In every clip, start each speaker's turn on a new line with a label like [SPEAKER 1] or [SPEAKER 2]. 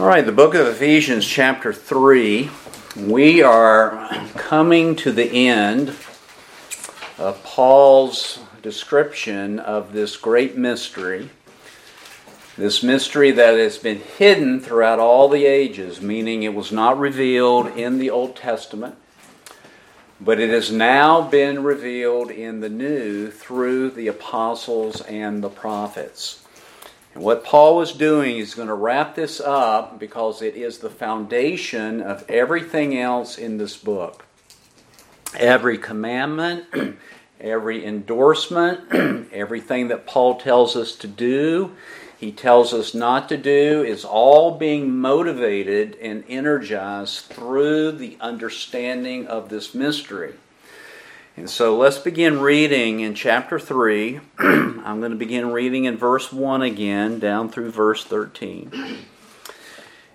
[SPEAKER 1] All right, the book of Ephesians, chapter 3. We are coming to the end of Paul's description of this great mystery. This mystery that has been hidden throughout all the ages, meaning it was not revealed in the Old Testament, but it has now been revealed in the New through the apostles and the prophets. And what Paul is doing is going to wrap this up because it is the foundation of everything else in this book. Every commandment, every endorsement, everything that Paul tells us to do, he tells us not to do, is all being motivated and energized through the understanding of this mystery. And so let's begin reading in chapter 3. I'm going to begin reading in verse 1 again, down through verse 13.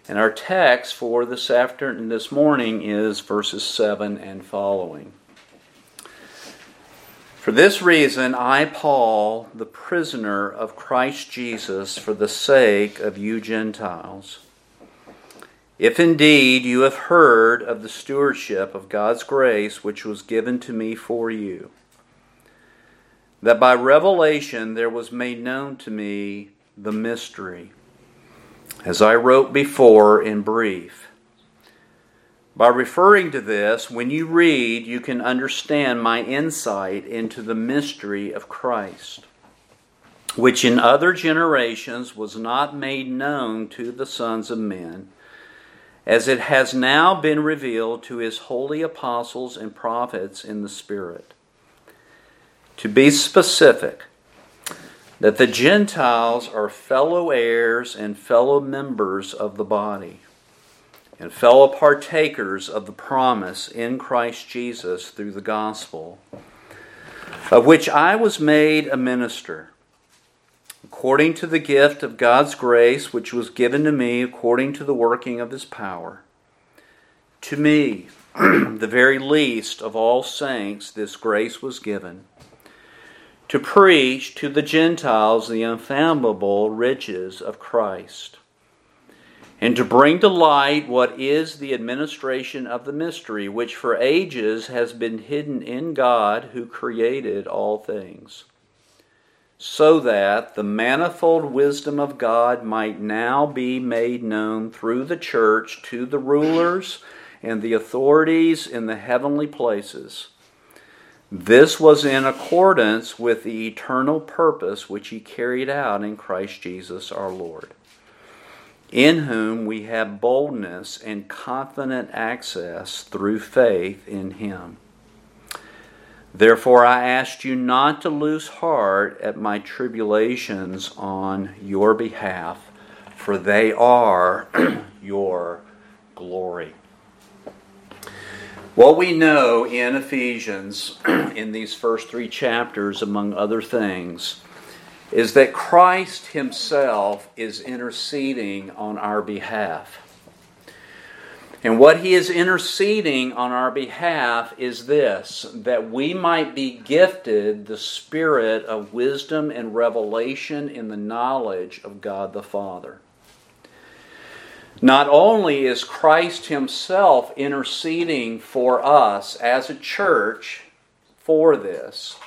[SPEAKER 1] And our text for this afternoon, this morning, is verses 7 and following. For this reason, I, Paul, the prisoner of Christ Jesus, for the sake of you Gentiles, if indeed you have heard of the stewardship of God's grace which was given to me for you, that by revelation there was made known to me the mystery, as I wrote before in brief. By referring to this, when you read, you can understand my insight into the mystery of Christ, which in other generations was not made known to the sons of men as it has now been revealed to his holy apostles and prophets in the Spirit. To be specific, that the Gentiles are fellow heirs and fellow members of the body, and fellow partakers of the promise in Christ Jesus through the gospel, of which I was made a minister according to the gift of God's grace which was given to me according to the working of his power. To me, the very least of all saints, this grace was given. To preach to the Gentiles the unfathomable riches of Christ, and to bring to light what is the administration of the mystery, which for ages has been hidden in God who created all things so that the manifold wisdom of God might now be made known through the church to the rulers and the authorities in the heavenly places. This was in accordance with the eternal purpose which he carried out in Christ Jesus our Lord, in whom we have boldness and confident access through faith in him. Therefore, I asked you not to lose heart at my tribulations on your behalf, for they are your glory. What we know in Ephesians, in these first three chapters, among other things, is that Christ Himself is interceding on our behalf. And what he is interceding on our behalf is this that we might be gifted the spirit of wisdom and revelation in the knowledge of God the Father. Not only is Christ Himself interceding for us as a church for this,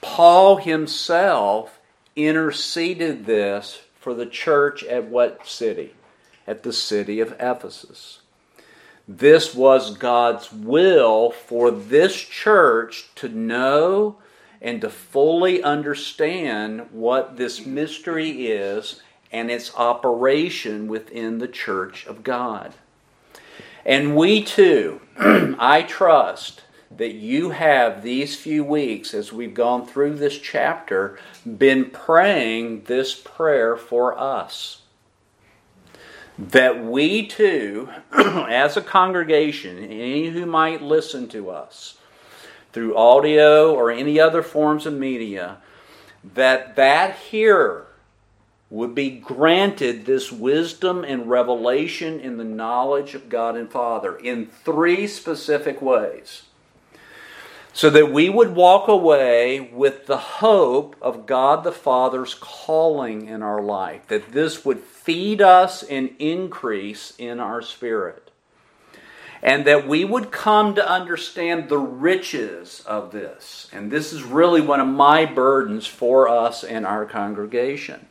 [SPEAKER 1] Paul himself interceded this for the church at what city? At the city of Ephesus. This was God's will for this church to know and to fully understand what this mystery is and its operation within the church of God. And we too, I trust that you have these few weeks as we've gone through this chapter been praying this prayer for us that we too, as a congregation, any who might listen to us through audio or any other forms of media, that that hearer would be granted this wisdom and revelation in the knowledge of God and Father in three specific ways. So that we would walk away with the hope of God the Father's calling in our life, that this would feed us and increase in our spirit, and that we would come to understand the riches of this. And this is really one of my burdens for us and our congregation.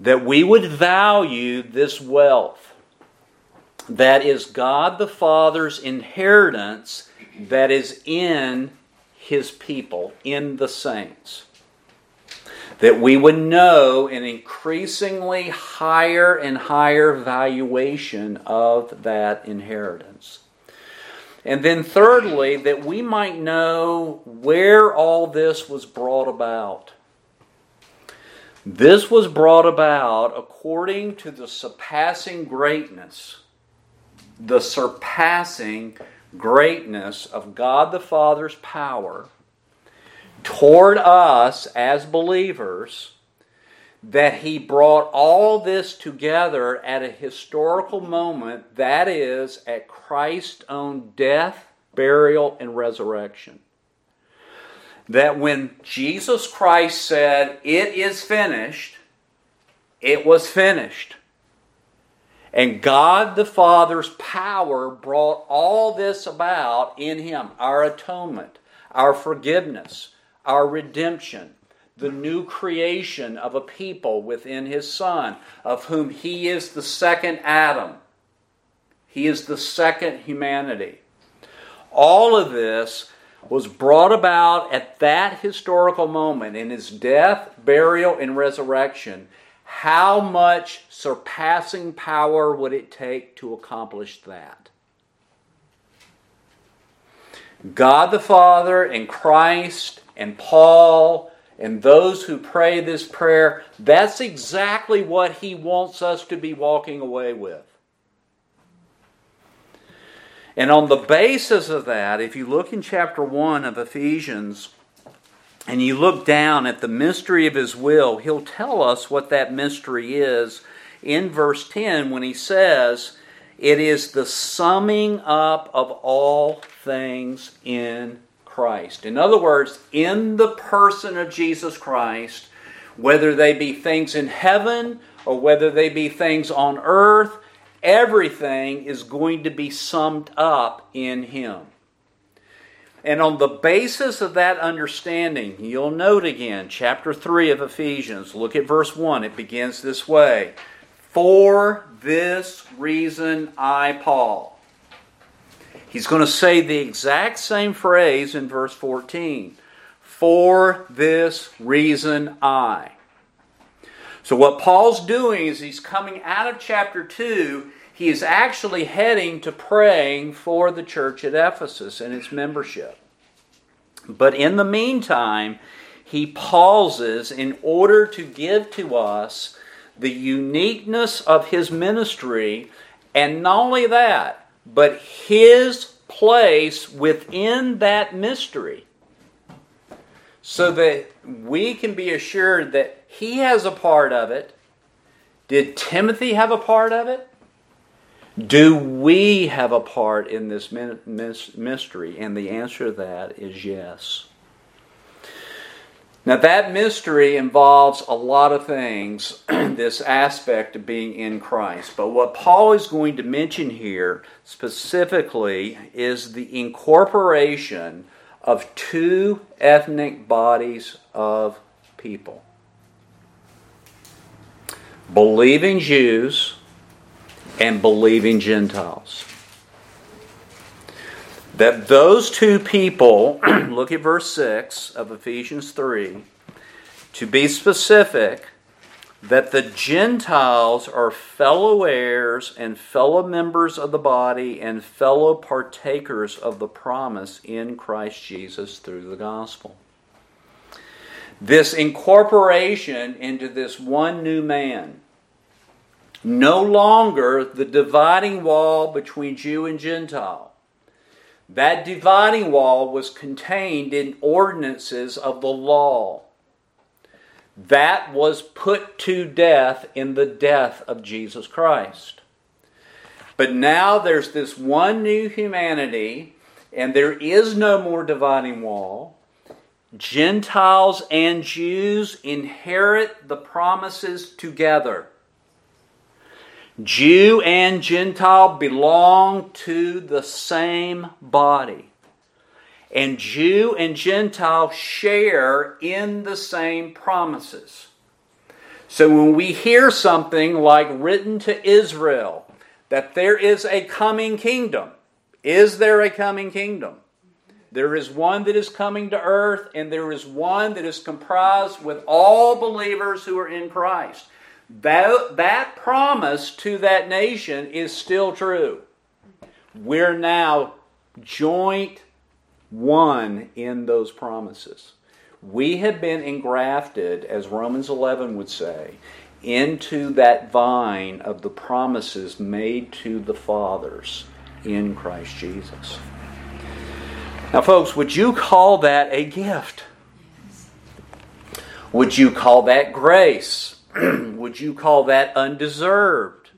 [SPEAKER 1] That we would value this wealth that is God the Father's inheritance that is in his people, in the saints. That we would know an increasingly higher and higher valuation of that inheritance. And then, thirdly, that we might know where all this was brought about. This was brought about according to the surpassing greatness, the surpassing greatness of God the Father's power toward us as believers that he brought all this together at a historical moment, that is, at Christ's own death, burial, and resurrection. That when Jesus Christ said, It is finished, it was finished. And God the Father's power brought all this about in Him our atonement, our forgiveness, our redemption, the new creation of a people within His Son, of whom He is the second Adam. He is the second humanity. All of this was brought about at that historical moment in His death, burial, and resurrection how much surpassing power would it take to accomplish that? God the Father and Christ and Paul and those who pray this prayer, that's exactly what he wants us to be walking away with. And on the basis of that, if you look in chapter 1 of Ephesians, and you look down at the mystery of his will, he'll tell us what that mystery is in verse 10 when he says, It is the summing up of all things in Christ. In other words, in the person of Jesus Christ, whether they be things in heaven or whether they be things on earth, everything is going to be summed up in him. And on the basis of that understanding, you'll note again, chapter 3 of Ephesians, look at verse 1. It begins this way For this reason I, Paul. He's going to say the exact same phrase in verse 14. For this reason I. So, what Paul's doing is he's coming out of chapter 2 he is actually heading to praying for the church at Ephesus and its membership. But in the meantime, he pauses in order to give to us the uniqueness of his ministry, and not only that, but his place within that mystery, so that we can be assured that he has a part of it. Did Timothy have a part of it? Do we have a part in this mystery? And the answer to that is yes. Now, that mystery involves a lot of things, this aspect of being in Christ. But what Paul is going to mention here specifically is the incorporation of two ethnic bodies of people believing Jews and believing Gentiles. That those two people, look at verse 6 of Ephesians 3, to be specific, that the Gentiles are fellow heirs and fellow members of the body and fellow partakers of the promise in Christ Jesus through the gospel. This incorporation into this one new man no longer the dividing wall between Jew and Gentile. That dividing wall was contained in ordinances of the law. That was put to death in the death of Jesus Christ. But now there's this one new humanity and there is no more dividing wall. Gentiles and Jews inherit the promises together. Jew and Gentile belong to the same body. And Jew and Gentile share in the same promises. So when we hear something like written to Israel, that there is a coming kingdom, is there a coming kingdom? There is one that is coming to earth, and there is one that is comprised with all believers who are in Christ. That, that promise to that nation is still true. We're now joint one in those promises. We have been engrafted, as Romans 11 would say, into that vine of the promises made to the fathers in Christ Jesus. Now, folks, would you call that a gift? Would you call that grace? Would you call that undeserved?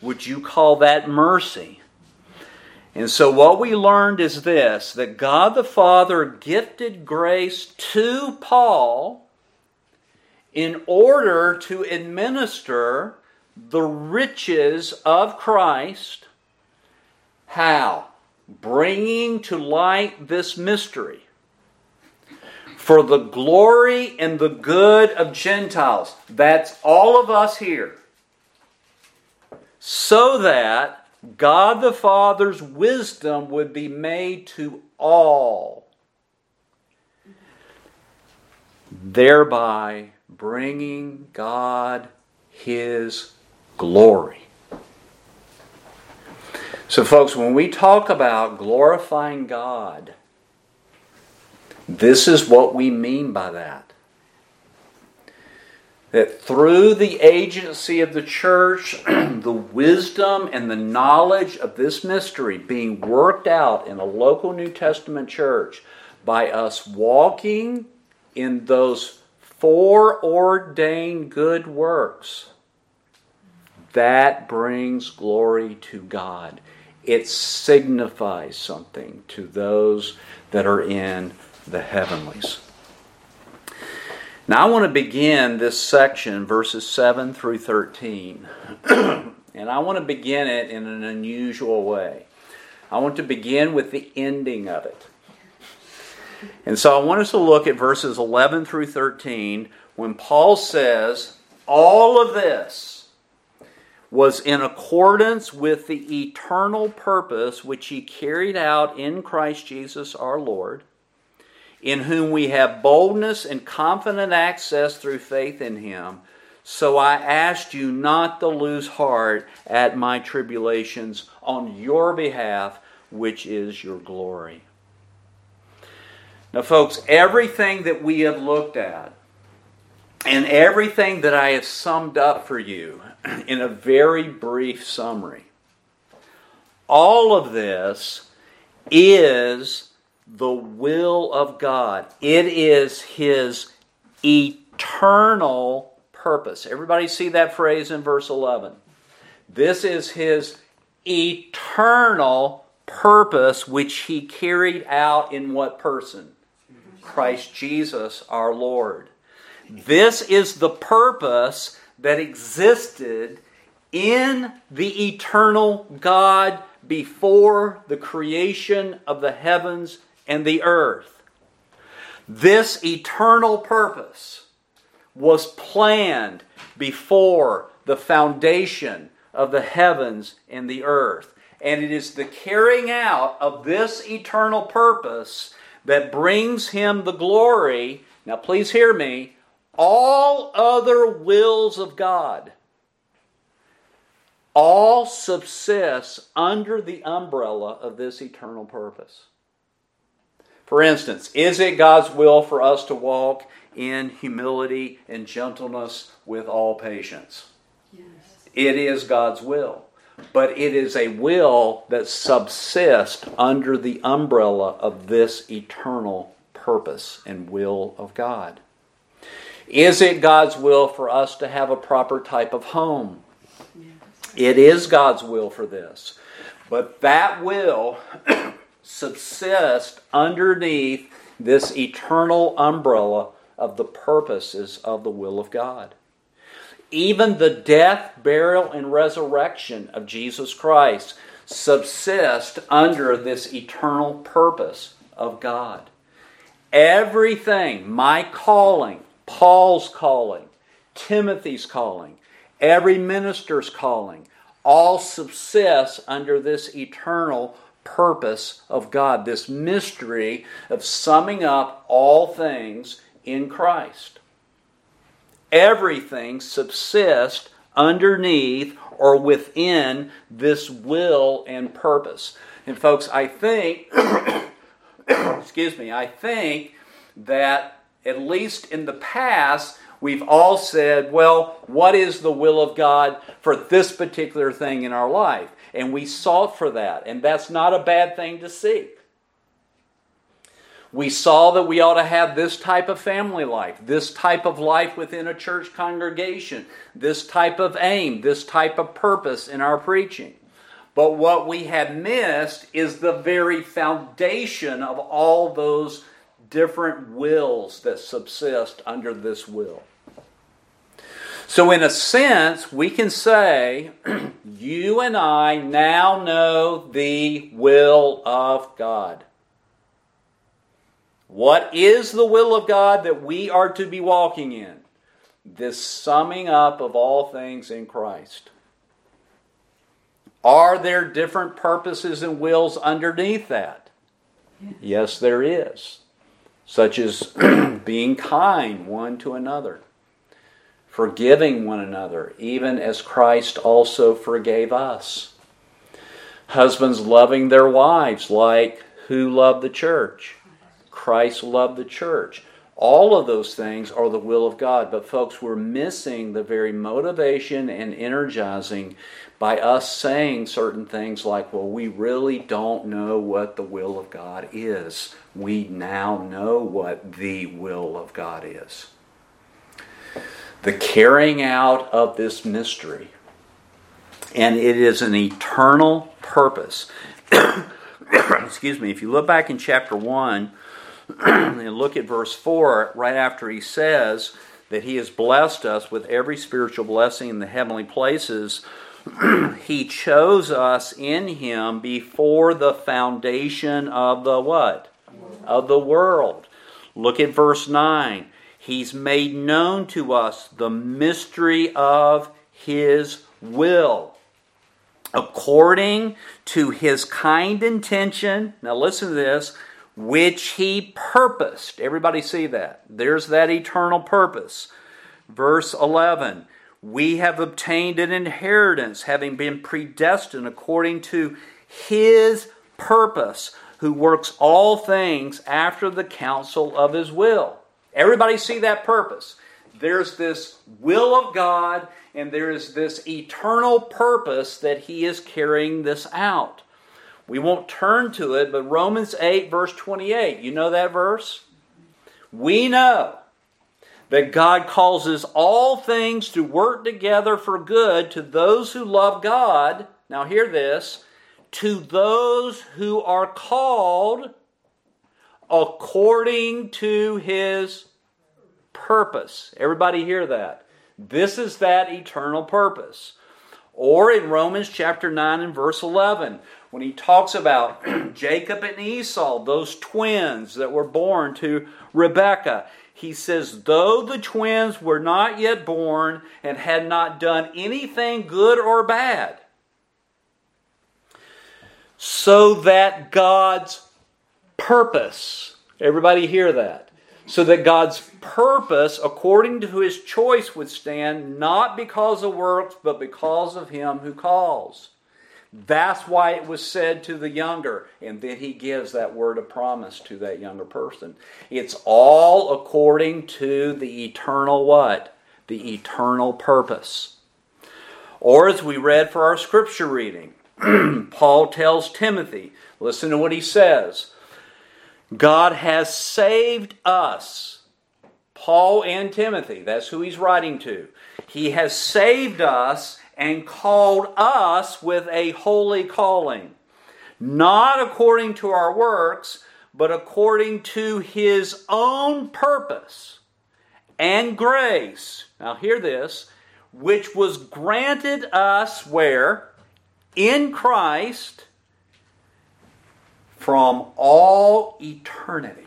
[SPEAKER 1] Would you call that mercy? And so, what we learned is this that God the Father gifted grace to Paul in order to administer the riches of Christ. How? Bringing to light this mystery for the glory and the good of Gentiles. That's all of us here. So that God the Father's wisdom would be made to all, thereby bringing God His glory. So, folks, when we talk about glorifying God, this is what we mean by that. That through the agency of the church, the wisdom and the knowledge of this mystery being worked out in a local New Testament church by us walking in those foreordained good works, that brings glory to God. It signifies something to those that are in the heavenlies. Now, I want to begin this section, verses 7 through 13. and I want to begin it in an unusual way. I want to begin with the ending of it. And so I want us to look at verses 11 through 13 when Paul says, All of this was in accordance with the eternal purpose which he carried out in Christ Jesus our Lord in whom we have boldness and confident access through faith in him. So I asked you not to lose heart at my tribulations on your behalf, which is your glory. Now, folks, everything that we have looked at and everything that I have summed up for you in a very brief summary, all of this is the will of God. It is His eternal purpose. Everybody see that phrase in verse 11. This is His eternal purpose which He carried out in what person? Christ Jesus our Lord. This is the purpose that existed in the eternal God before the creation of the heavens and the earth. This eternal purpose was planned before the foundation of the heavens and the earth. And it is the carrying out of this eternal purpose that brings him the glory. Now, please hear me. All other wills of God all subsist under the umbrella of this eternal purpose. For instance, is it God's will for us to walk in humility and gentleness with all patience? Yes. It is God's will. But it is a will that subsists under the umbrella of this eternal purpose and will of God. Is it God's will for us to have a proper type of home? Yes. It is God's will for this. But that will subsist underneath this eternal umbrella of the purposes of the will of God. Even the death, burial, and resurrection of Jesus Christ subsist under this eternal purpose of God. Everything, my calling, Paul's calling, Timothy's calling, every minister's calling, all subsists under this eternal purpose of God, this mystery of summing up all things in Christ. Everything subsists underneath or within this will and purpose. And folks, I think, excuse me, I think that at least in the past, we've all said, well, what is the will of God for this particular thing in our life? And we sought for that. And that's not a bad thing to seek. We saw that we ought to have this type of family life, this type of life within a church congregation, this type of aim, this type of purpose in our preaching. But what we have missed is the very foundation of all those different wills that subsist under this will. So, in a sense, we can say, you and I now know the will of God. What is the will of God that we are to be walking in? This summing up of all things in Christ. Are there different purposes and wills underneath that? Yes, there is. Such as being kind one to another, forgiving one another, even as Christ also forgave us. Husbands loving their wives like who loved the church Christ loved the church. All of those things are the will of God. But, folks, we're missing the very motivation and energizing by us saying certain things like, well, we really don't know what the will of God is. We now know what the will of God is. The carrying out of this mystery. And it is an eternal purpose. Excuse me. If you look back in chapter 1, and look at verse 4 right after he says that he has blessed us with every spiritual blessing in the heavenly places. he chose us in him before the foundation of the what? Of the world. Look at verse 9. He's made known to us the mystery of his will according to his kind intention. Now, listen to this which he purposed. Everybody see that? There's that eternal purpose. Verse 11 We have obtained an inheritance, having been predestined according to his purpose, who works all things after the counsel of his will. Everybody see that purpose? There's this will of God, and there is this eternal purpose that he is carrying this out. We won't turn to it, but Romans 8, verse 28, you know that verse? We know that God causes all things to work together for good to those who love God. Now, hear this to those who are called according to his purpose. Everybody hear that? This is that eternal purpose. Or in Romans chapter 9 and verse 11, when he talks about Jacob and Esau, those twins that were born to Rebekah, he says, Though the twins were not yet born and had not done anything good or bad, so that God's purpose, everybody hear that? so that God's purpose, according to his choice, would stand, not because of works, but because of him who calls. That's why it was said to the younger, and then he gives that word of promise to that younger person. It's all according to the eternal what? The eternal purpose. Or as we read for our scripture reading, Paul tells Timothy, listen to what he says. God has saved us. Paul and Timothy, that's who he's writing to. He has saved us and called us with a holy calling, not according to our works, but according to his own purpose and grace. Now, hear this which was granted us where? In Christ from all eternity,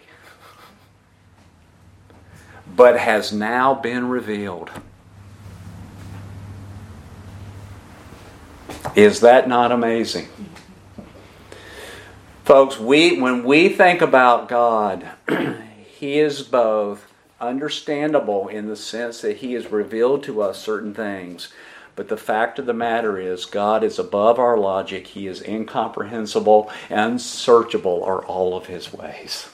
[SPEAKER 1] but has now been revealed. Is that not amazing? Folks, we when we think about God, he is both understandable in the sense that he has revealed to us certain things, but the fact of the matter is God is above our logic, he is incomprehensible, unsearchable are all of his ways.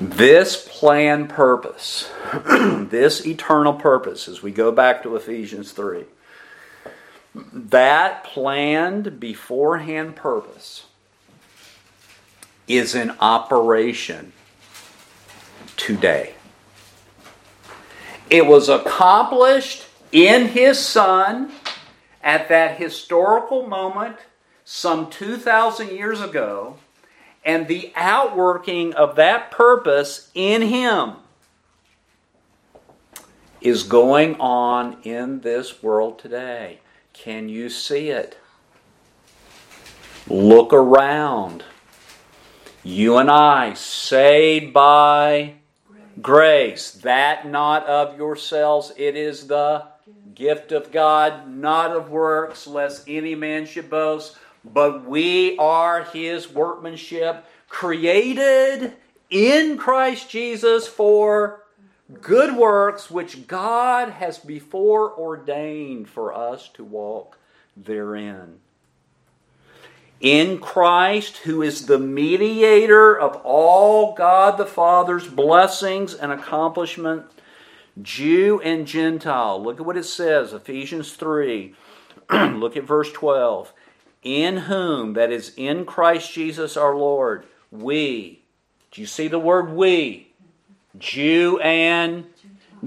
[SPEAKER 1] This plan purpose, this eternal purpose, as we go back to Ephesians 3, that planned beforehand purpose is in operation today. It was accomplished in His Son at that historical moment some 2,000 years ago, and the outworking of that purpose in Him is going on in this world today. Can you see it? Look around. You and I, saved by grace, that not of yourselves, it is the gift of God, not of works, lest any man should boast. But we are his workmanship, created in Christ Jesus for good works which God has before ordained for us to walk therein. In Christ, who is the mediator of all God the Father's blessings and accomplishment, Jew and Gentile. Look at what it says, Ephesians 3. Look at verse 12. In whom, that is, in Christ Jesus our Lord, we, do you see the word we? Jew and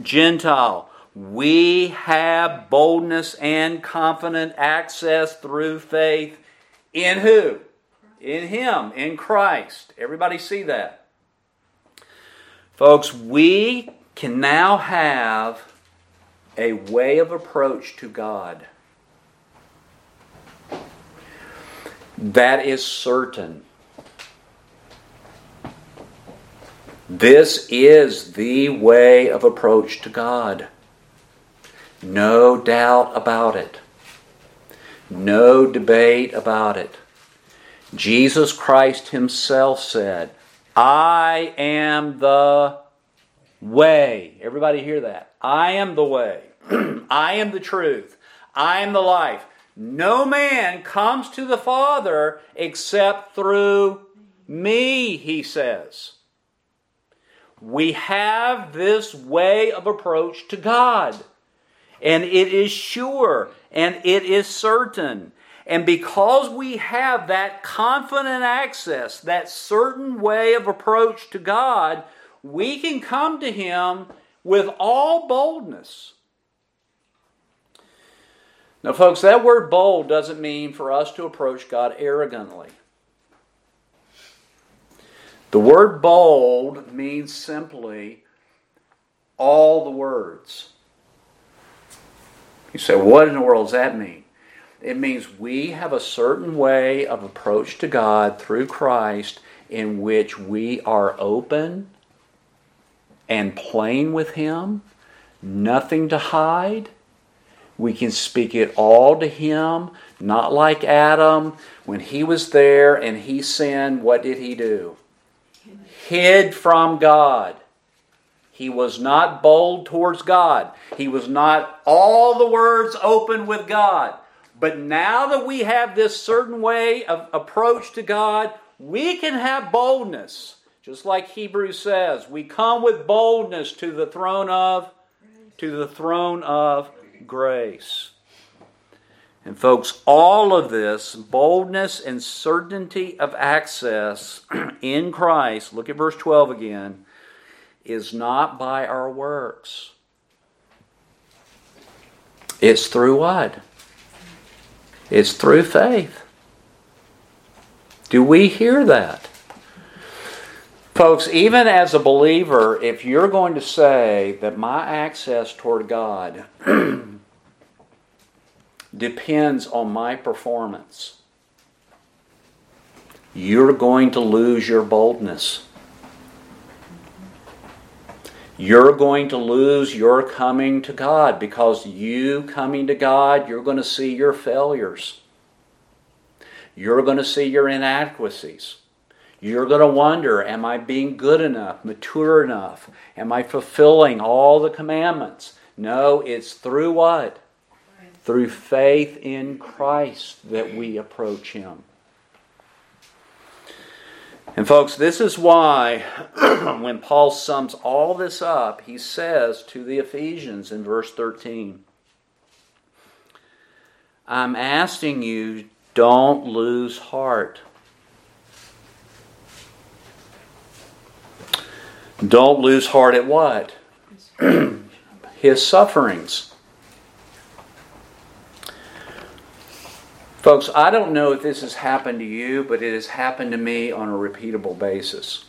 [SPEAKER 1] Gentile. We have boldness and confident access through faith in who? In Him, in Christ. Everybody see that? Folks, we can now have a way of approach to God that is certain. This is the way of approach to God. No doubt about it. No debate about it. Jesus Christ Himself said, I am the way. Everybody hear that? I am the way. I am the truth. I am the life. No man comes to the Father except through me, he says. We have this way of approach to God. And it is sure and it is certain. And because we have that confident access, that certain way of approach to God, we can come to Him with all boldness. Now, folks, that word bold doesn't mean for us to approach God arrogantly. The word bold means simply all the words. You say, what in the world does that mean? It means we have a certain way of approach to God through Christ in which we are open and plain with Him, nothing to hide. We can speak it all to Him, not like Adam. When he was there and he sinned, what did he do? hid from God. He was not bold towards God. He was not all the words open with God. But now that we have this certain way of approach to God, we can have boldness. Just like Hebrews says, we come with boldness to the throne of to the throne of grace. And, folks, all of this boldness and certainty of access in Christ, look at verse 12 again, is not by our works. It's through what? It's through faith. Do we hear that? Folks, even as a believer, if you're going to say that my access toward God depends on my performance, you're going to lose your boldness. You're going to lose your coming to God because you coming to God, you're going to see your failures. You're going to see your inadequacies. You're going to wonder Am I being good enough, mature enough? Am I fulfilling all the commandments? No, it's through what? Through faith in Christ that we approach Him. And, folks, this is why when Paul sums all this up, he says to the Ephesians in verse 13, I'm asking you, don't lose heart. Don't lose heart at what? His sufferings. Folks, I don't know if this has happened to you, but it has happened to me on a repeatable basis.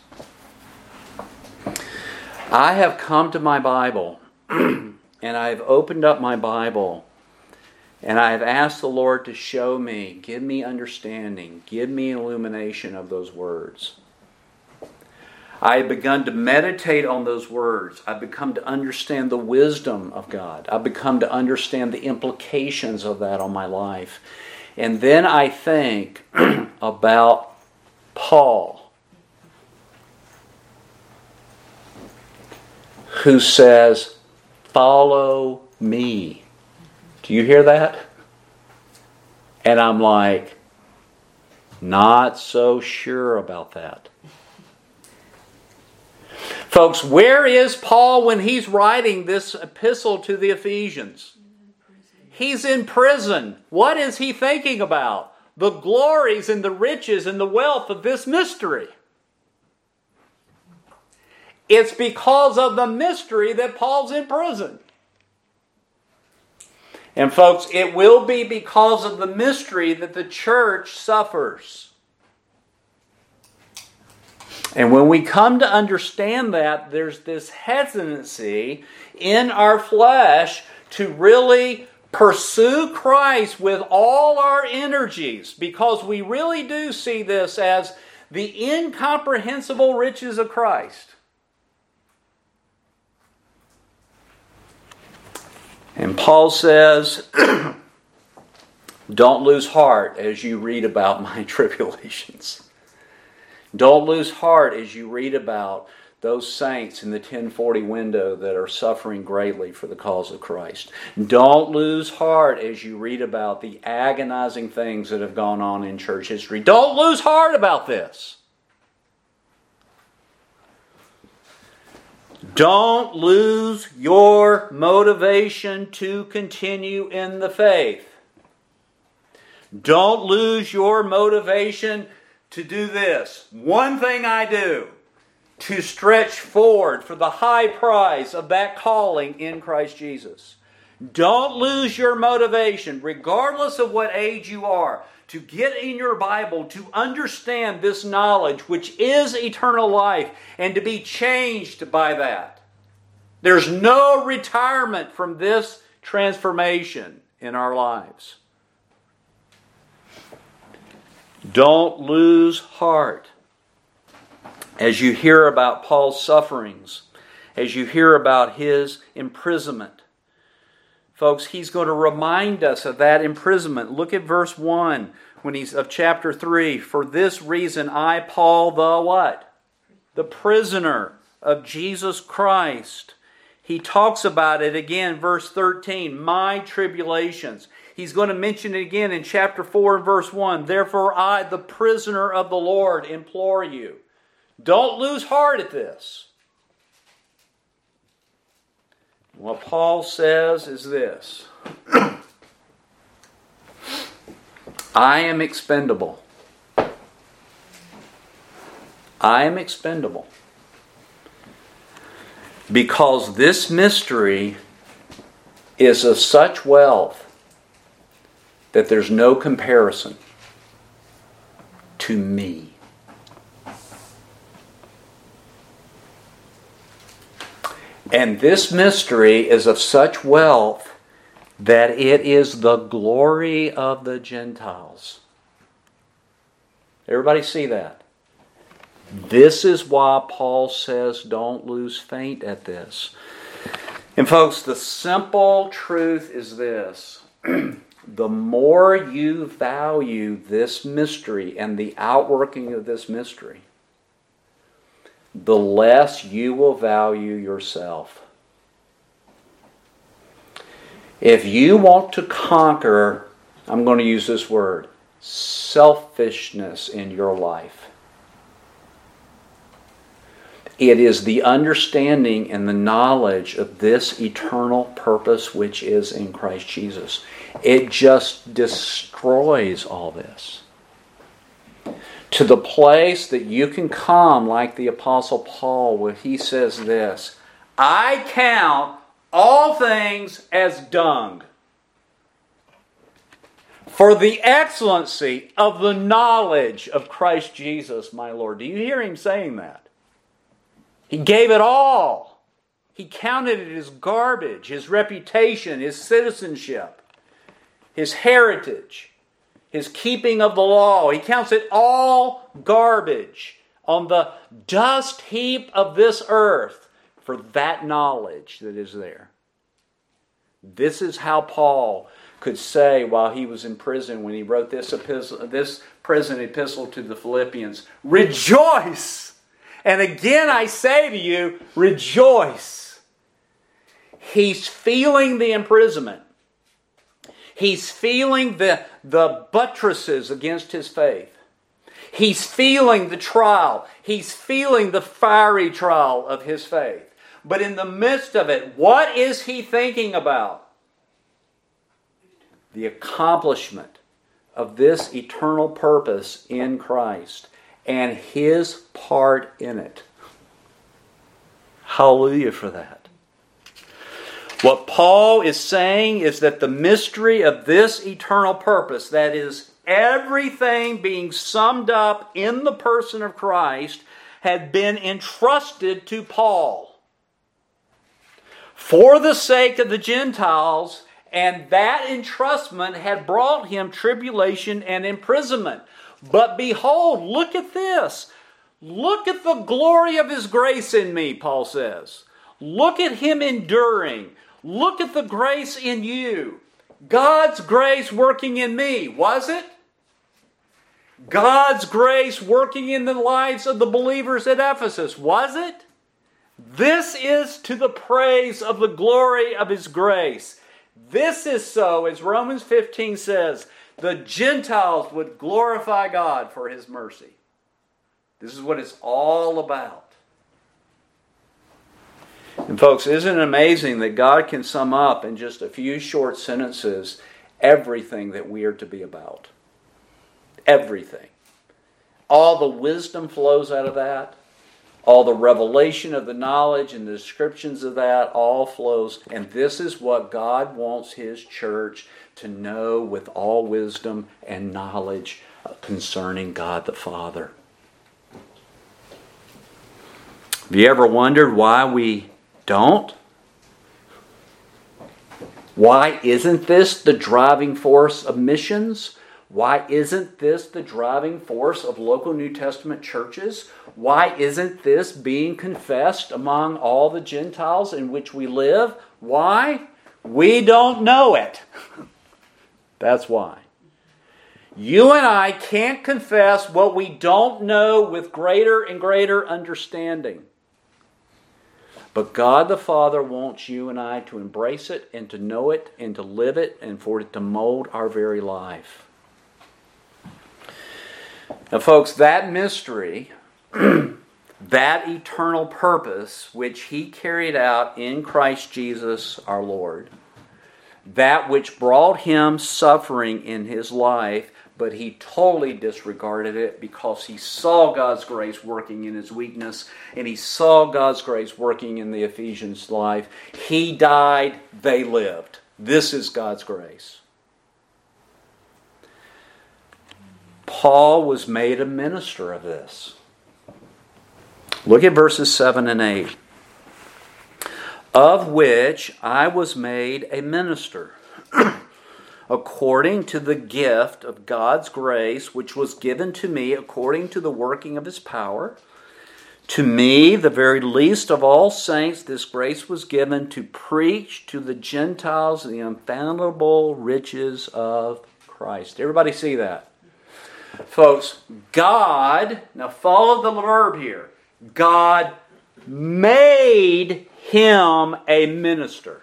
[SPEAKER 1] I have come to my Bible and I've opened up my Bible and I have asked the Lord to show me, give me understanding, give me illumination of those words. I have begun to meditate on those words. I've become to understand the wisdom of God. I've become to understand the implications of that on my life. And then I think about Paul, who says, Follow me. Do you hear that? And I'm like, not so sure about that. Folks, where is Paul when he's writing this epistle to the Ephesians? He's in prison. What is he thinking about? The glories and the riches and the wealth of this mystery. It's because of the mystery that Paul's in prison. And, folks, it will be because of the mystery that the church suffers. And when we come to understand that, there's this hesitancy in our flesh to really pursue Christ with all our energies because we really do see this as the incomprehensible riches of Christ. And Paul says, Don't lose heart as you read about my tribulations. Don't lose heart as you read about those saints in the 1040 window that are suffering greatly for the cause of Christ. Don't lose heart as you read about the agonizing things that have gone on in church history. Don't lose heart about this. Don't lose your motivation to continue in the faith. Don't lose your motivation to do this. One thing I do to stretch forward for the high prize of that calling in Christ Jesus. Don't lose your motivation, regardless of what age you are, to get in your Bible, to understand this knowledge, which is eternal life, and to be changed by that. There's no retirement from this transformation in our lives. Don't lose heart. As you hear about Paul's sufferings, as you hear about his imprisonment, folks, he's going to remind us of that imprisonment. Look at verse 1 when he's of chapter 3. For this reason I, Paul, the what? The prisoner of Jesus Christ. He talks about it again, verse 13, my tribulations. He's going to mention it again in chapter 4 and verse 1. Therefore, I, the prisoner of the Lord, implore you. Don't lose heart at this. What Paul says is this I am expendable. I am expendable. Because this mystery is of such wealth that there's no comparison to me. And this mystery is of such wealth that it is the glory of the Gentiles. Everybody see that? This is why Paul says don't lose faint at this. And, folks, the simple truth is this the more you value this mystery and the outworking of this mystery, the less you will value yourself. If you want to conquer, I'm going to use this word, selfishness in your life, it is the understanding and the knowledge of this eternal purpose which is in Christ Jesus. It just destroys all this to the place that you can come, like the Apostle Paul, where he says this I count all things as dung for the excellency of the knowledge of Christ Jesus, my Lord. Do you hear him saying that? He gave it all. He counted it as garbage, his reputation, his citizenship, his heritage his keeping of the law. He counts it all garbage on the dust heap of this earth for that knowledge that is there. This is how Paul could say while he was in prison when he wrote this epistle, this prison epistle to the Philippians, rejoice. And again I say to you, rejoice. He's feeling the imprisonment. He's feeling the, the buttresses against his faith. He's feeling the trial. He's feeling the fiery trial of his faith. But in the midst of it, what is he thinking about? The accomplishment of this eternal purpose in Christ and his part in it. Hallelujah for that. What Paul is saying is that the mystery of this eternal purpose, that is, everything being summed up in the person of Christ, had been entrusted to Paul for the sake of the Gentiles, and that entrustment had brought him tribulation and imprisonment. But behold, look at this. Look at the glory of his grace in me, Paul says. Look at him enduring. Look at the grace in you. God's grace working in me, was it? God's grace working in the lives of the believers at Ephesus, was it? This is to the praise of the glory of His grace. This is so, as Romans 15 says, the Gentiles would glorify God for His mercy. This is what it's all about. And, folks, isn't it amazing that God can sum up in just a few short sentences everything that we are to be about? Everything. All the wisdom flows out of that. All the revelation of the knowledge and the descriptions of that all flows. And this is what God wants His church to know with all wisdom and knowledge concerning God the Father. Have you ever wondered why we don't? Why isn't this the driving force of missions? Why isn't this the driving force of local New Testament churches? Why isn't this being confessed among all the Gentiles in which we live? Why? We don't know it. That's why. You and I can't confess what we don't know with greater and greater understanding. But God the Father wants you and I to embrace it and to know it and to live it and for it to mold our very life. Now, folks, that mystery, that eternal purpose which He carried out in Christ Jesus our Lord, that which brought Him suffering in His life but he totally disregarded it because he saw God's grace working in his weakness and he saw God's grace working in the Ephesians' life. He died, they lived. This is God's grace. Paul was made a minister of this. Look at verses 7 and 8. Of which I was made a minister, according to the gift of God's grace, which was given to me according to the working of his power. To me, the very least of all saints, this grace was given to preach to the Gentiles the unfathomable riches of Christ. Everybody see that? Folks, God, now follow the verb here. God made him a minister.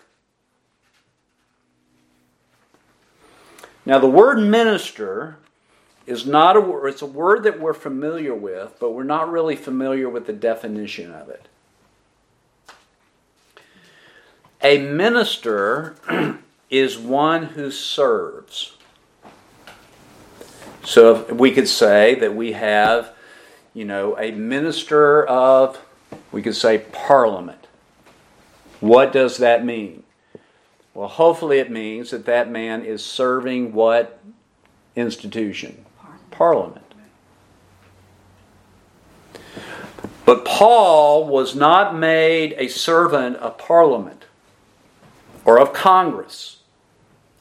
[SPEAKER 1] Now, the word minister is not a word, it's a word that we're familiar with, but we're not really familiar with the definition of it. A minister is one who serves. So we could say that we have, you know, a minister of, we could say, parliament. What does that mean? Well, hopefully it means that that man is serving what institution? Parliament. But Paul was not made a servant of Parliament or of Congress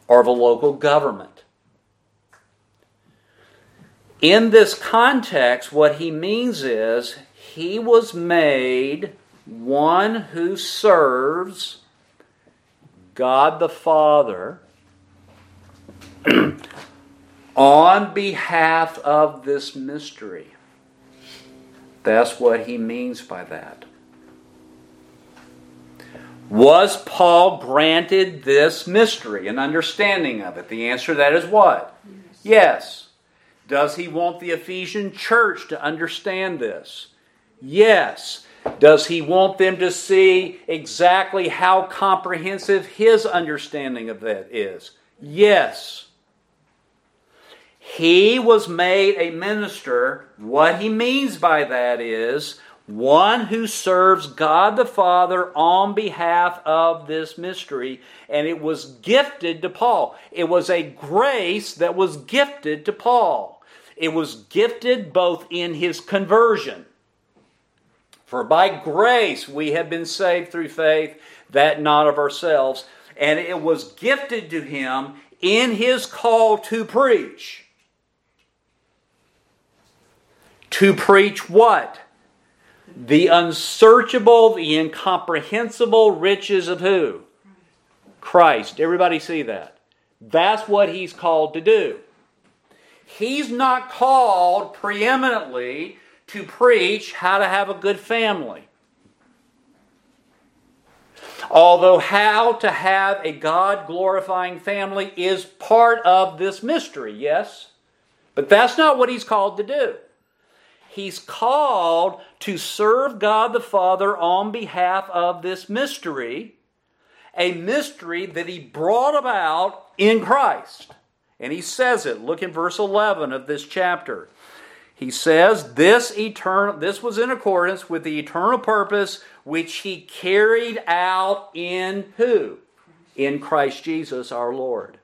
[SPEAKER 1] or of a local government. In this context, what he means is he was made one who serves God the Father on behalf of this mystery. That's what he means by that. Was Paul granted this mystery, an understanding of it? The answer to that is what? Yes. yes. Does he want the Ephesian church to understand this? Yes. Does he want them to see exactly how comprehensive his understanding of that is? Yes. He was made a minister. What he means by that is one who serves God the Father on behalf of this mystery, and it was gifted to Paul. It was a grace that was gifted to Paul. It was gifted both in his conversion. For by grace we have been saved through faith, that not of ourselves. And it was gifted to him in his call to preach. To preach what? The unsearchable, the incomprehensible riches of who? Christ. Everybody see that? That's what he's called to do. He's not called preeminently to preach how to have a good family. Although how to have a God glorifying family is part of this mystery, yes? But that's not what he's called to do. He's called to serve God the Father on behalf of this mystery, a mystery that he brought about in Christ. And he says it. Look in verse 11 of this chapter. He says this eternal this was in accordance with the eternal purpose which he carried out in who? In Christ Jesus our Lord.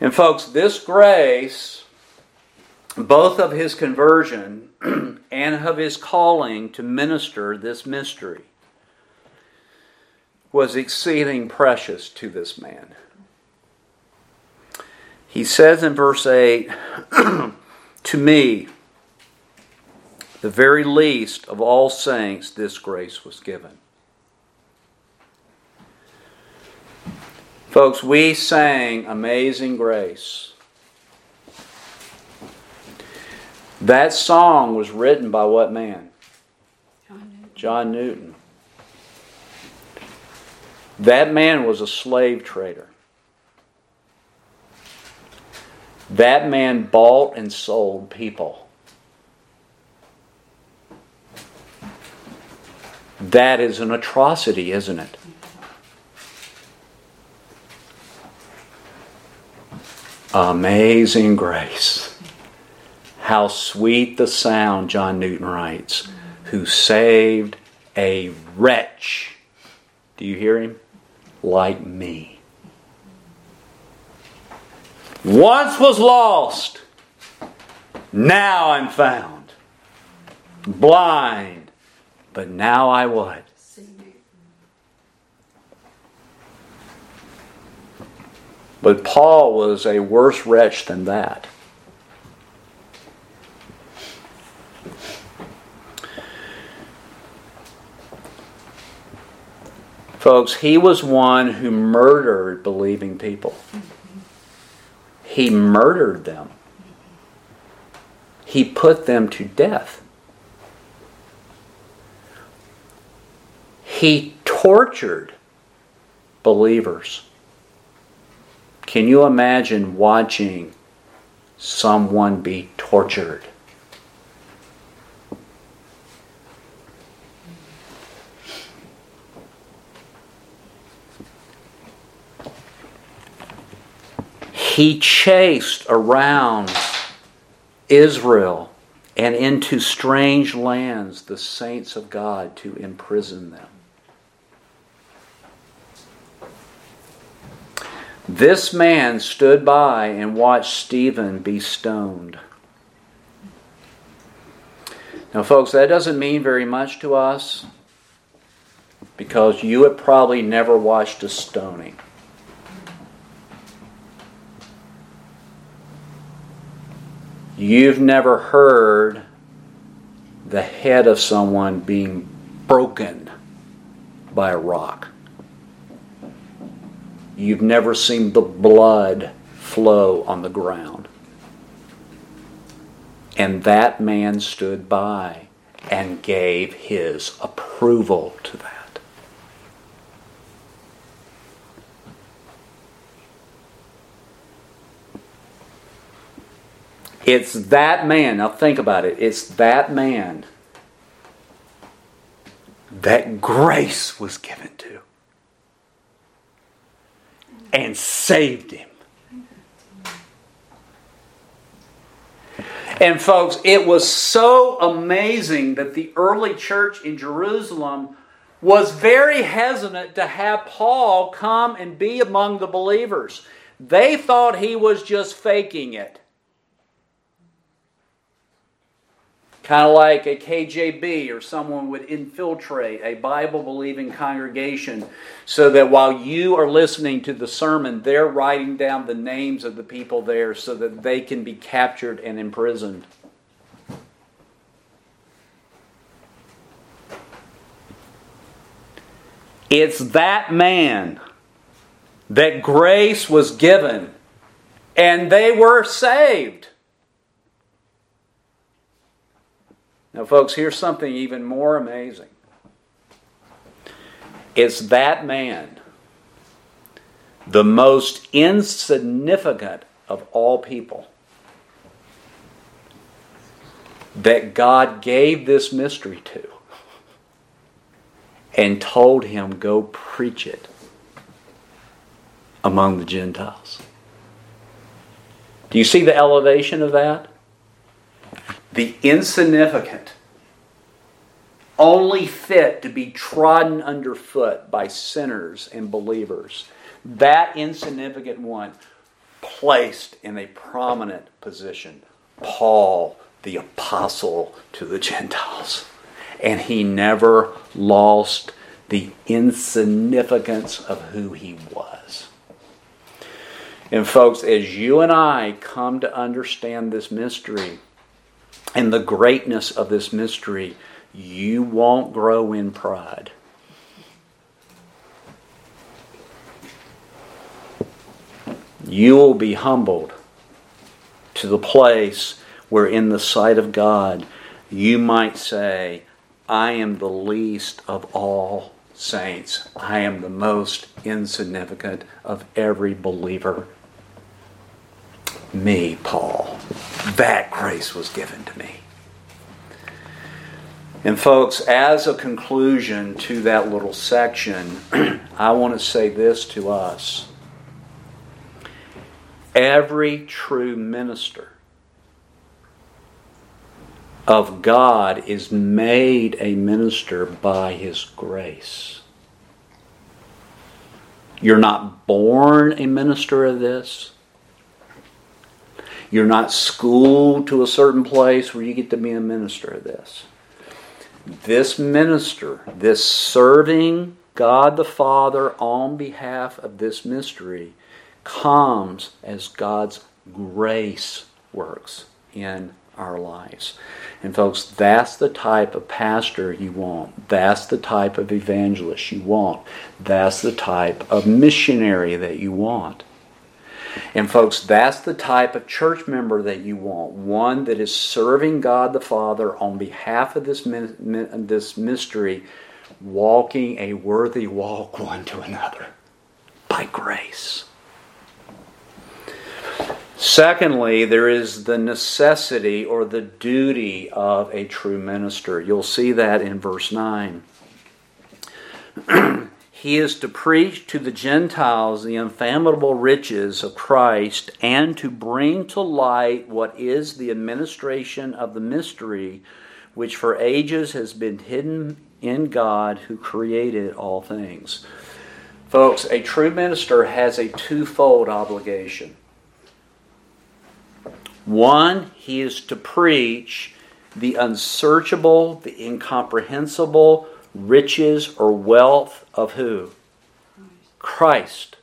[SPEAKER 1] And folks, this grace both of his conversion and of his calling to minister this mystery was exceeding precious to this man. He says in verse 8, To me, the very least of all saints, this grace was given. Folks, we sang Amazing Grace. That song was written by what man? John Newton. John Newton. That man was a slave trader. That man bought and sold people. That is an atrocity, isn't it? Amazing grace. How sweet the sound, John Newton writes, who saved a wretch. Do you hear him? Like me. Once was lost, now I'm found. Blind, but now I what? But Paul was a worse wretch than that. Folks, he was one who murdered believing people. He murdered them. He put them to death. He tortured believers. Can you imagine watching someone be tortured? He chased around Israel and into strange lands the saints of God to imprison them. This man stood by and watched Stephen be stoned. Now, folks, that doesn't mean very much to us because you have probably never watched a stoning. You've never heard the head of someone being broken by a rock. You've never seen the blood flow on the ground. And that man stood by and gave his approval to that. It's that man, now think about it, it's that man that grace was given to and saved him. And, folks, it was so amazing that the early church in Jerusalem was very hesitant to have Paul come and be among the believers. They thought he was just faking it. Kind of like a KGB or someone would infiltrate a Bible believing congregation so that while you are listening to the sermon, they're writing down the names of the people there so that they can be captured and imprisoned. It's that man that grace was given and they were saved. Now, folks, here's something even more amazing. It's that man, the most insignificant of all people, that God gave this mystery to and told him, Go preach it among the Gentiles. Do you see the elevation of that? The insignificant, only fit to be trodden underfoot by sinners and believers, that insignificant one placed in a prominent position. Paul, the apostle to the Gentiles. And he never lost the insignificance of who he was. And, folks, as you and I come to understand this mystery, and the greatness of this mystery, you won't grow in pride. You will be humbled to the place where, in the sight of God, you might say, I am the least of all saints. I am the most insignificant of every believer me, Paul. That grace was given to me. And, folks, as a conclusion to that little section, I want to say this to us. Every true minister of God is made a minister by His grace. You're not born a minister of this. You're not schooled to a certain place where you get to be a minister of this. This minister, this serving God the Father on behalf of this mystery, comes as God's grace works in our lives. And folks, that's the type of pastor you want. That's the type of evangelist you want. That's the type of missionary that you want. And folks, that's the type of church member that you want. One that is serving God the Father on behalf of this, this mystery, walking a worthy walk one to another by grace. Secondly, there is the necessity or the duty of a true minister. You'll see that in verse 9. he is to preach to the Gentiles the unfathomable riches of Christ and to bring to light what is the administration of the mystery which for ages has been hidden in God who created all things. Folks, a true minister has a twofold obligation. One, he is to preach the unsearchable, the incomprehensible riches or wealth of who? Christ.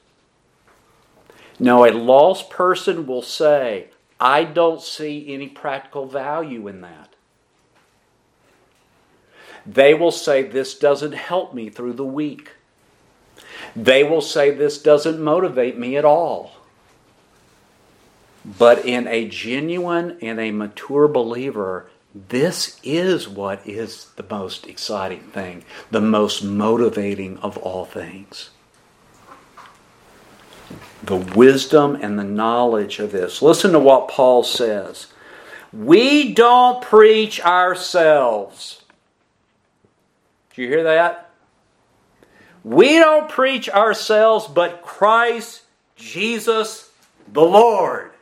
[SPEAKER 1] Now, a lost person will say, I don't see any practical value in that. They will say, This doesn't help me through the week. They will say, This doesn't motivate me at all. But in a genuine and a mature believer, this is what is the most exciting thing, the most motivating of all things. The wisdom and the knowledge of this. Listen to what Paul says. We don't preach ourselves. Do you hear that? We don't preach ourselves, but Christ Jesus the Lord.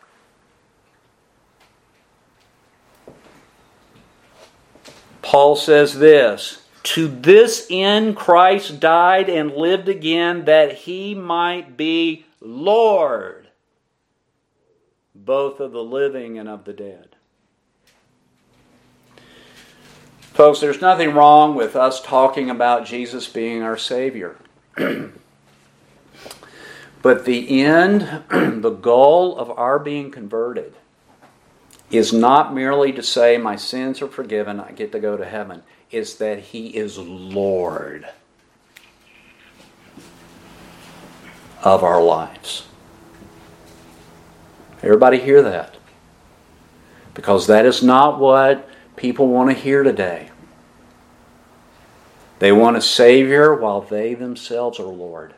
[SPEAKER 1] Paul says this To this end Christ died and lived again that he might be Lord, both of the living and of the dead. Folks, there's nothing wrong with us talking about Jesus being our Savior. but the end, the goal of our being converted, is not merely to say, My sins are forgiven, I get to go to heaven. Is that He is Lord of our lives. Everybody hear that? Because that is not what people want to hear today. They want a Savior while they themselves are Lord.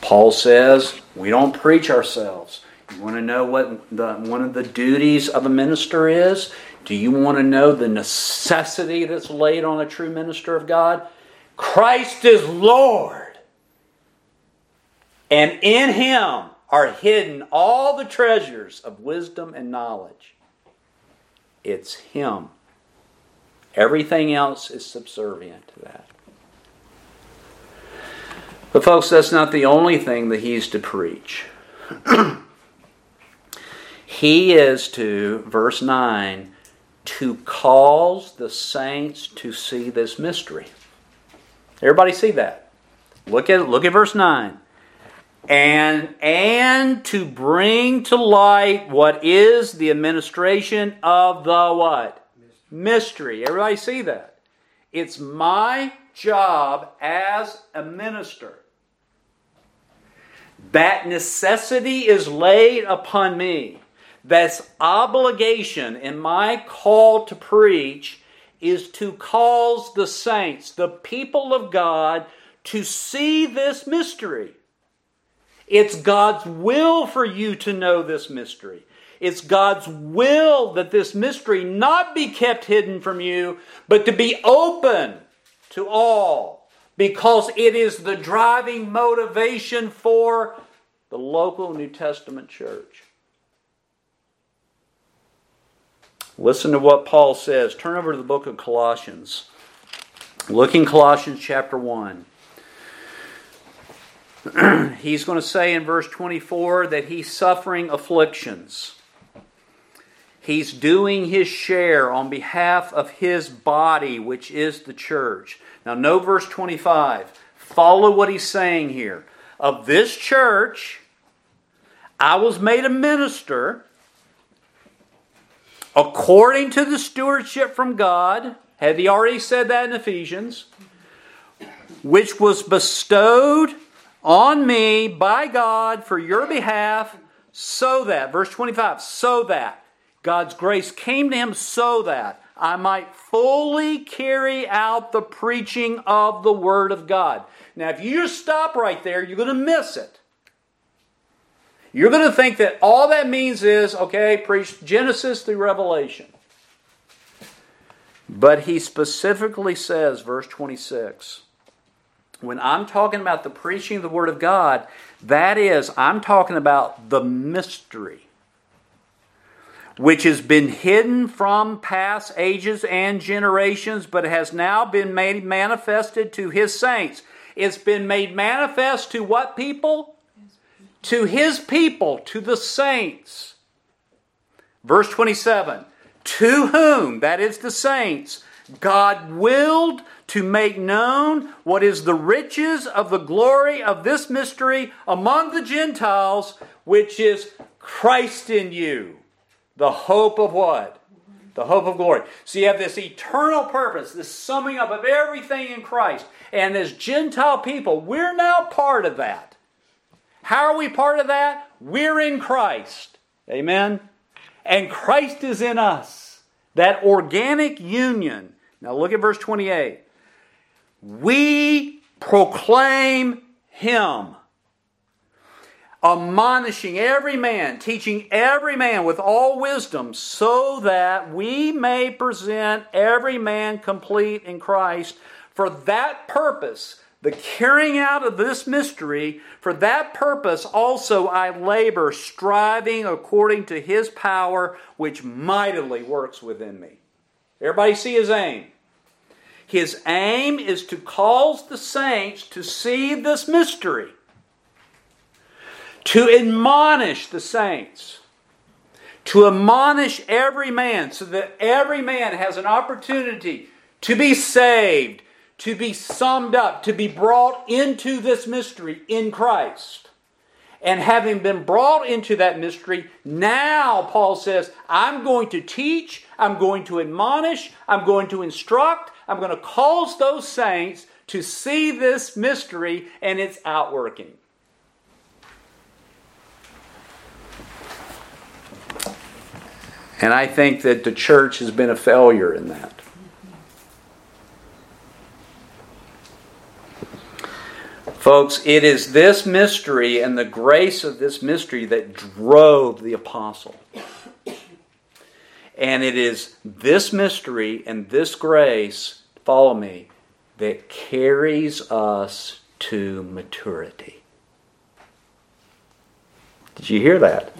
[SPEAKER 1] Paul says, we don't preach ourselves. You want to know what the, one of the duties of a minister is? Do you want to know the necessity that's laid on a true minister of God? Christ is Lord. And in him are hidden all the treasures of wisdom and knowledge. It's him. Everything else is subservient to that. But, folks, that's not the only thing that he's to preach. He is to, verse 9, to cause the saints to see this mystery. Everybody see that? Look at look at verse 9. And and to bring to light what is the administration of the what? Mystery. Everybody see that? It's my job as a minister. That necessity is laid upon me that's obligation in my call to preach is to cause the saints, the people of God, to see this mystery. It's God's will for you to know this mystery. It's God's will that this mystery not be kept hidden from you, but to be open to all, because it is the driving motivation for the local New Testament church. Listen to what Paul says. Turn over to the book of Colossians. Look in Colossians chapter 1. he's going to say in verse 24 that he's suffering afflictions. He's doing his share on behalf of his body, which is the church. Now, note verse 25. Follow what he's saying here. Of this church, I was made a minister according to the stewardship from God. Had he already said that in Ephesians? Which was bestowed on me by God for your behalf, so that, verse 25, so that God's grace came to him so that I might fully carry out the preaching of the Word of God. Now, if you just stop right there, you're going to miss it. You're going to think that all that means is, okay, preach Genesis through Revelation. But he specifically says, verse 26, when I'm talking about the preaching of the Word of God, that is, I'm talking about the mystery which has been hidden from past ages and generations, but has now been made manifested to his saints. It's been made manifest to what people? To his people, to the saints. Verse 27 To whom, that is the saints, God willed to make known what is the riches of the glory of this mystery among the Gentiles, which is Christ in you. The hope of what? The hope of glory. So you have this eternal purpose, this summing up of everything in Christ. And as Gentile people, we're now part of that. How are we part of that? We're in Christ. Amen? And Christ is in us. That organic union. Now look at verse 28 we proclaim him admonishing every man, teaching every man with all wisdom, so that we may present every man complete in Christ. For that purpose, the carrying out of this mystery, for that purpose also I labor, striving according to his power, which mightily works within me. Everybody see his aim? His aim is to cause the saints to see this mystery, to admonish the saints, to admonish every man so that every man has an opportunity to be saved, to be summed up, to be brought into this mystery in Christ. And having been brought into that mystery, now Paul says, I'm going to teach, I'm going to admonish, I'm going to instruct, I'm going to cause those saints to see this mystery and its outworking. And I think that the church has been a failure in that. Folks, it is this mystery and the grace of this mystery that drove the apostle. And it is this mystery and this grace, follow me, that carries us to maturity. Did you hear that?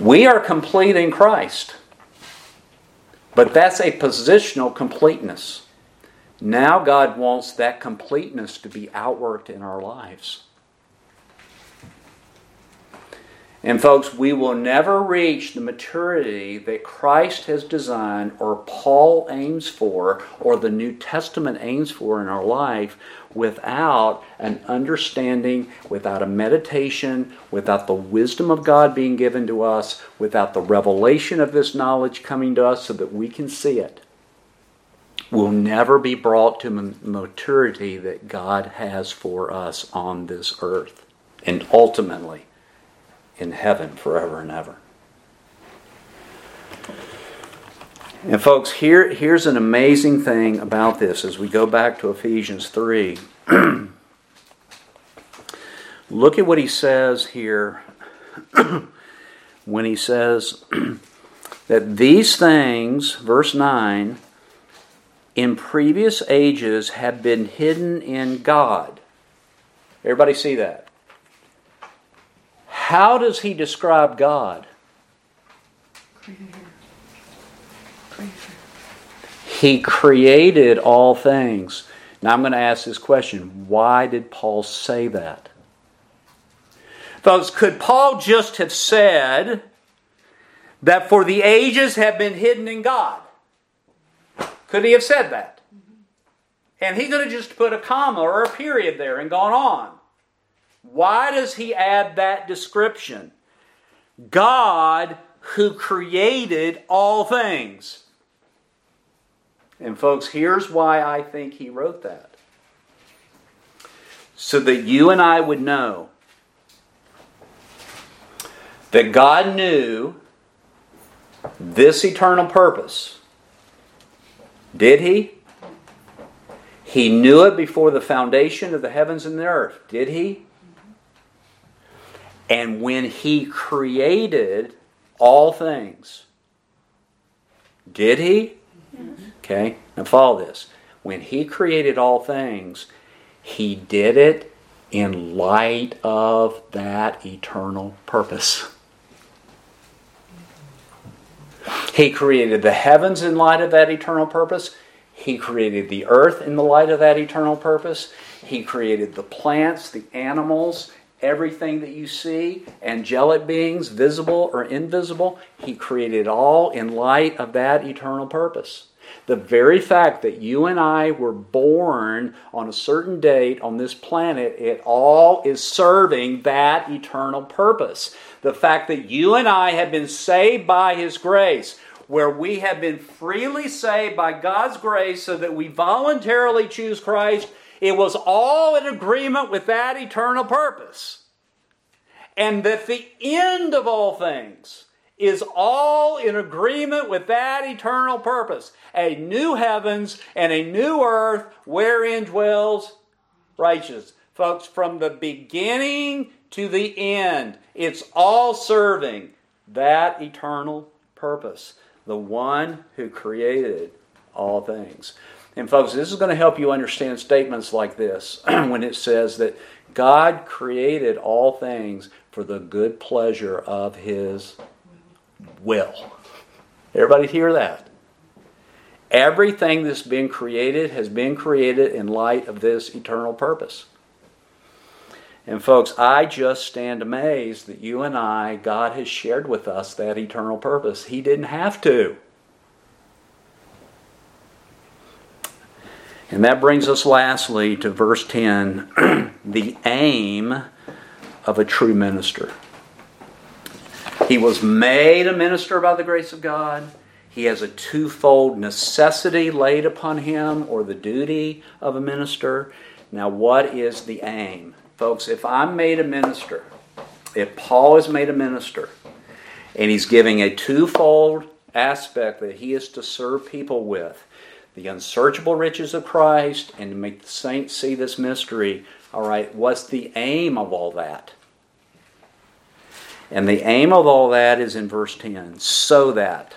[SPEAKER 1] We are complete in Christ, but that's a positional completeness. Now God wants that completeness to be outworked in our lives. And, folks, we will never reach the maturity that Christ has designed, or Paul aims for, or the New Testament aims for in our life without an understanding, without a meditation, without the wisdom of God being given to us, without the revelation of this knowledge coming to us so that we can see it. We'll never be brought to maturity that God has for us on this earth. And ultimately, in heaven forever and ever. And, folks, here, here's an amazing thing about this as we go back to Ephesians 3. Look at what he says here when he says that these things, verse 9, in previous ages have been hidden in God. Everybody see that? How does he describe God? He created all things. Now I'm going to ask this question why did Paul say that? Folks, could Paul just have said that for the ages have been hidden in God? Could he have said that? And he could have just put a comma or a period there and gone on. Why does he add that description? God who created all things. And, folks, here's why I think he wrote that. So that you and I would know that God knew this eternal purpose. Did he? He knew it before the foundation of the heavens and the earth. Did he? And when he created all things, did he? Okay, now follow this. When he created all things, he did it in light of that eternal purpose. He created the heavens in light of that eternal purpose. He created the earth in the light of that eternal purpose. He created the plants, the animals, everything that you see, angelic beings, visible or invisible. He created all in light of that eternal purpose. The very fact that you and I were born on a certain date on this planet, it all is serving that eternal purpose. The fact that you and I have been saved by His grace, where we have been freely saved by God's grace so that we voluntarily choose Christ, it was all in agreement with that eternal purpose. And that the end of all things is all in agreement with that eternal purpose a new heavens and a new earth wherein dwells righteousness. Folks, from the beginning to the end, it's all serving that eternal purpose the one who created all things. And, folks, this is going to help you understand statements like this when it says that God created all things for the good pleasure of His will. Everybody hear that? Everything that's been created has been created in light of this eternal purpose. And folks, I just stand amazed that you and I, God has shared with us that eternal purpose. He didn't have to. And that brings us lastly to verse 10 the aim of a true minister. He was made a minister by the grace of God. He has a twofold necessity laid upon him, or the duty of a minister. Now, what is the aim? Folks, if I'm made a minister, if Paul is made a minister, and he's giving a twofold aspect that he is to serve people with the unsearchable riches of Christ and to make the saints see this mystery, all right, what's the aim of all that? And the aim of all that is in verse 10 so that.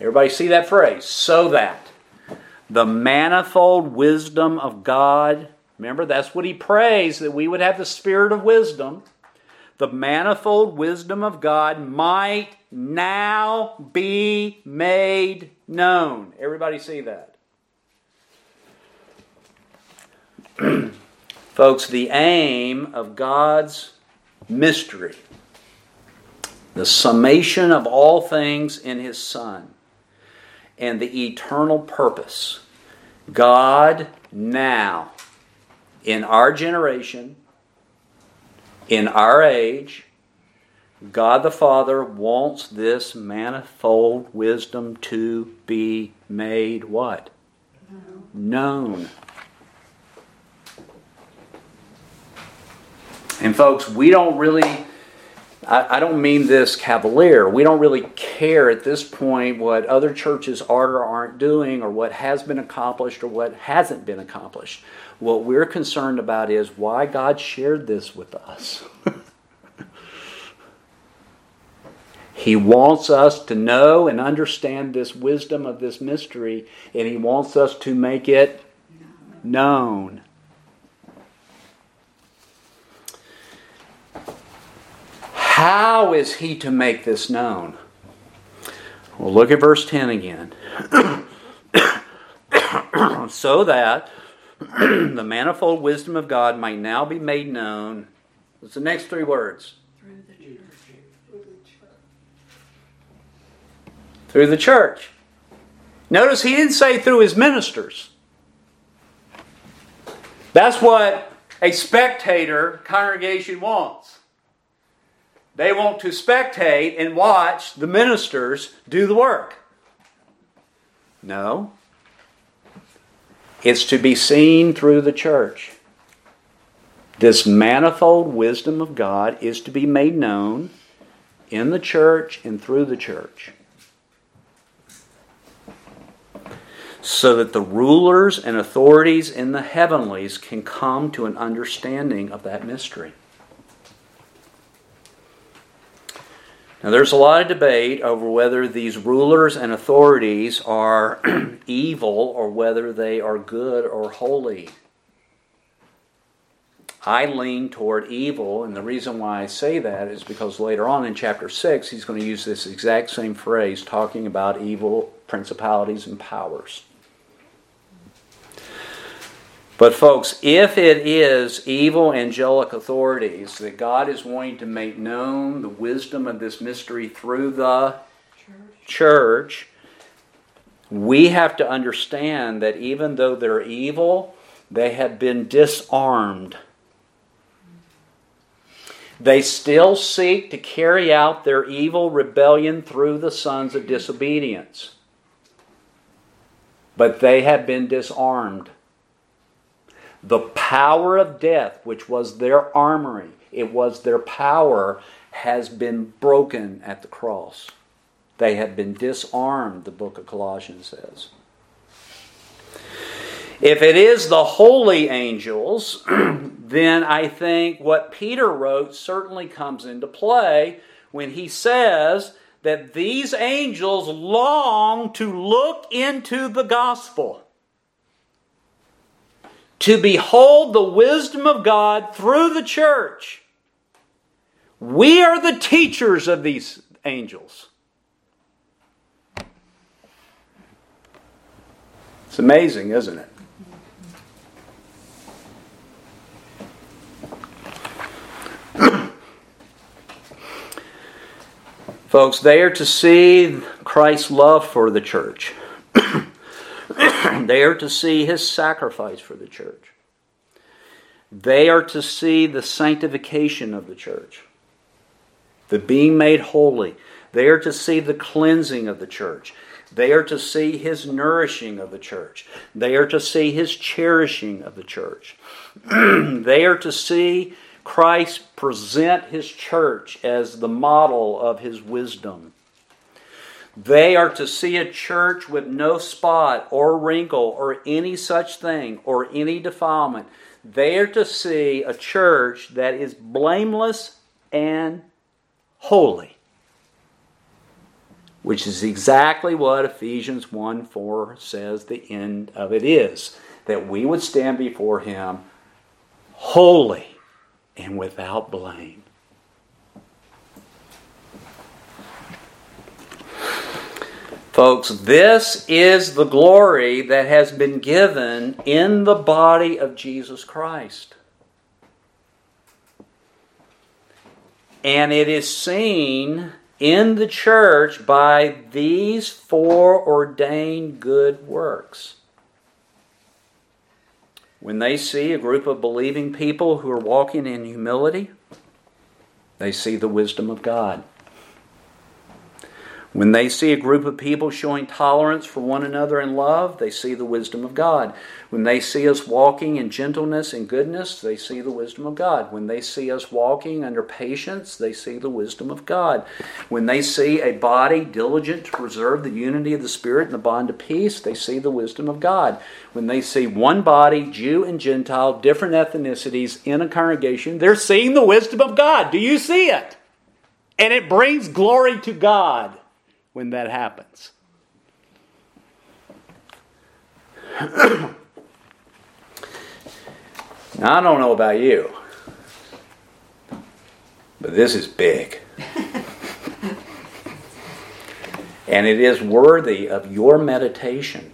[SPEAKER 1] Everybody see that phrase? So that. The manifold wisdom of God Remember, that's what he prays that we would have the spirit of wisdom. The manifold wisdom of God might now be made known. Everybody see that? Folks, the aim of God's mystery, the summation of all things in His Son, and the eternal purpose, God now in our generation, in our age, God the Father wants this manifold wisdom to be made what? Known. And folks, we don't really I, I don't mean this cavalier. We don't really care at this point what other churches are or aren't doing, or what has been accomplished or what hasn't been accomplished. What we're concerned about is why God shared this with us. He wants us to know and understand this wisdom of this mystery, and He wants us to make it known. How is he to make this known? Well, look at verse 10 again. so that the manifold wisdom of God might now be made known. What's the next three words? Through the church. Through the church. Notice he didn't say through his ministers. That's what a spectator congregation wants. They want to spectate and watch the ministers do the work. No. It's to be seen through the church. This manifold wisdom of God is to be made known in the church and through the church. So that the rulers and authorities in the heavenlies can come to an understanding of that mystery. Now, there's a lot of debate over whether these rulers and authorities are evil or whether they are good or holy. I lean toward evil, and the reason why I say that is because later on in chapter 6, he's going to use this exact same phrase talking about evil principalities and powers. But, folks, if it is evil angelic authorities that God is wanting to make known the wisdom of this mystery through the church, church we have to understand that even though they're evil, they have been disarmed. They still seek to carry out their evil rebellion through the sons of disobedience. But they have been disarmed. The power of death, which was their armory, it was their power, has been broken at the cross. They have been disarmed, the book of Colossians says. If it is the holy angels, then I think what Peter wrote certainly comes into play when he says that these angels long to look into the gospel to behold the wisdom of God through the church. We are the teachers of these angels. It's amazing, isn't it? Folks, they are to see Christ's love for the church. They are to see his sacrifice for the church. They are to see the sanctification of the church, the being made holy. They are to see the cleansing of the church. They are to see his nourishing of the church. They are to see his cherishing of the church. they are to see Christ present his church as the model of his wisdom. They are to see a church with no spot or wrinkle or any such thing or any defilement. They are to see a church that is blameless and holy, which is exactly what Ephesians 1 4 says the end of it is that we would stand before Him holy and without blame. Folks, this is the glory that has been given in the body of Jesus Christ. And it is seen in the church by these four ordained good works. When they see a group of believing people who are walking in humility, they see the wisdom of God. When they see a group of people showing tolerance for one another in love, they see the wisdom of God. When they see us walking in gentleness and goodness, they see the wisdom of God. When they see us walking under patience, they see the wisdom of God. When they see a body diligent to preserve the unity of the Spirit and the bond of peace, they see the wisdom of God. When they see one body, Jew and Gentile, different ethnicities in a congregation, they're seeing the wisdom of God. Do you see it? And it brings glory to God when that happens. now, I don't know about you, but this is big. and it is worthy of your meditation.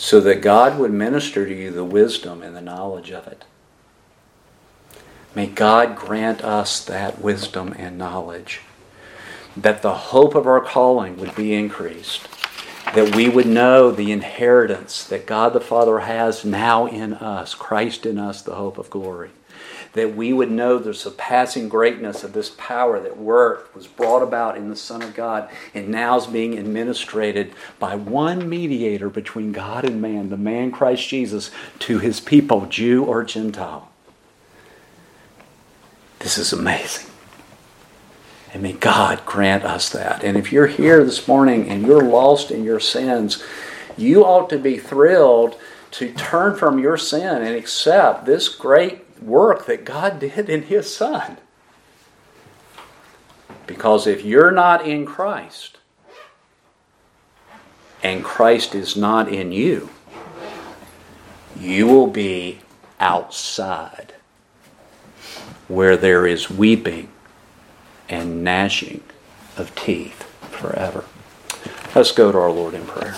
[SPEAKER 1] so that God would minister to you the wisdom and the knowledge of it. May God grant us that wisdom and knowledge, that the hope of our calling would be increased, that we would know the inheritance that God the Father has now in us, Christ in us, the hope of glory that we would know the surpassing greatness of this power that worked, was brought about in the Son of God, and now is being administrated by one mediator between God and man, the man Christ Jesus, to his people, Jew or Gentile. This is amazing. And may God grant us that. And if you're here this morning and you're lost in your sins, you ought to be thrilled to turn from your sin and accept this great work that God did in His Son. Because if you're not in Christ, and Christ is not in you, you will be outside where there is weeping and gnashing of teeth forever. Let's go to our Lord in prayer.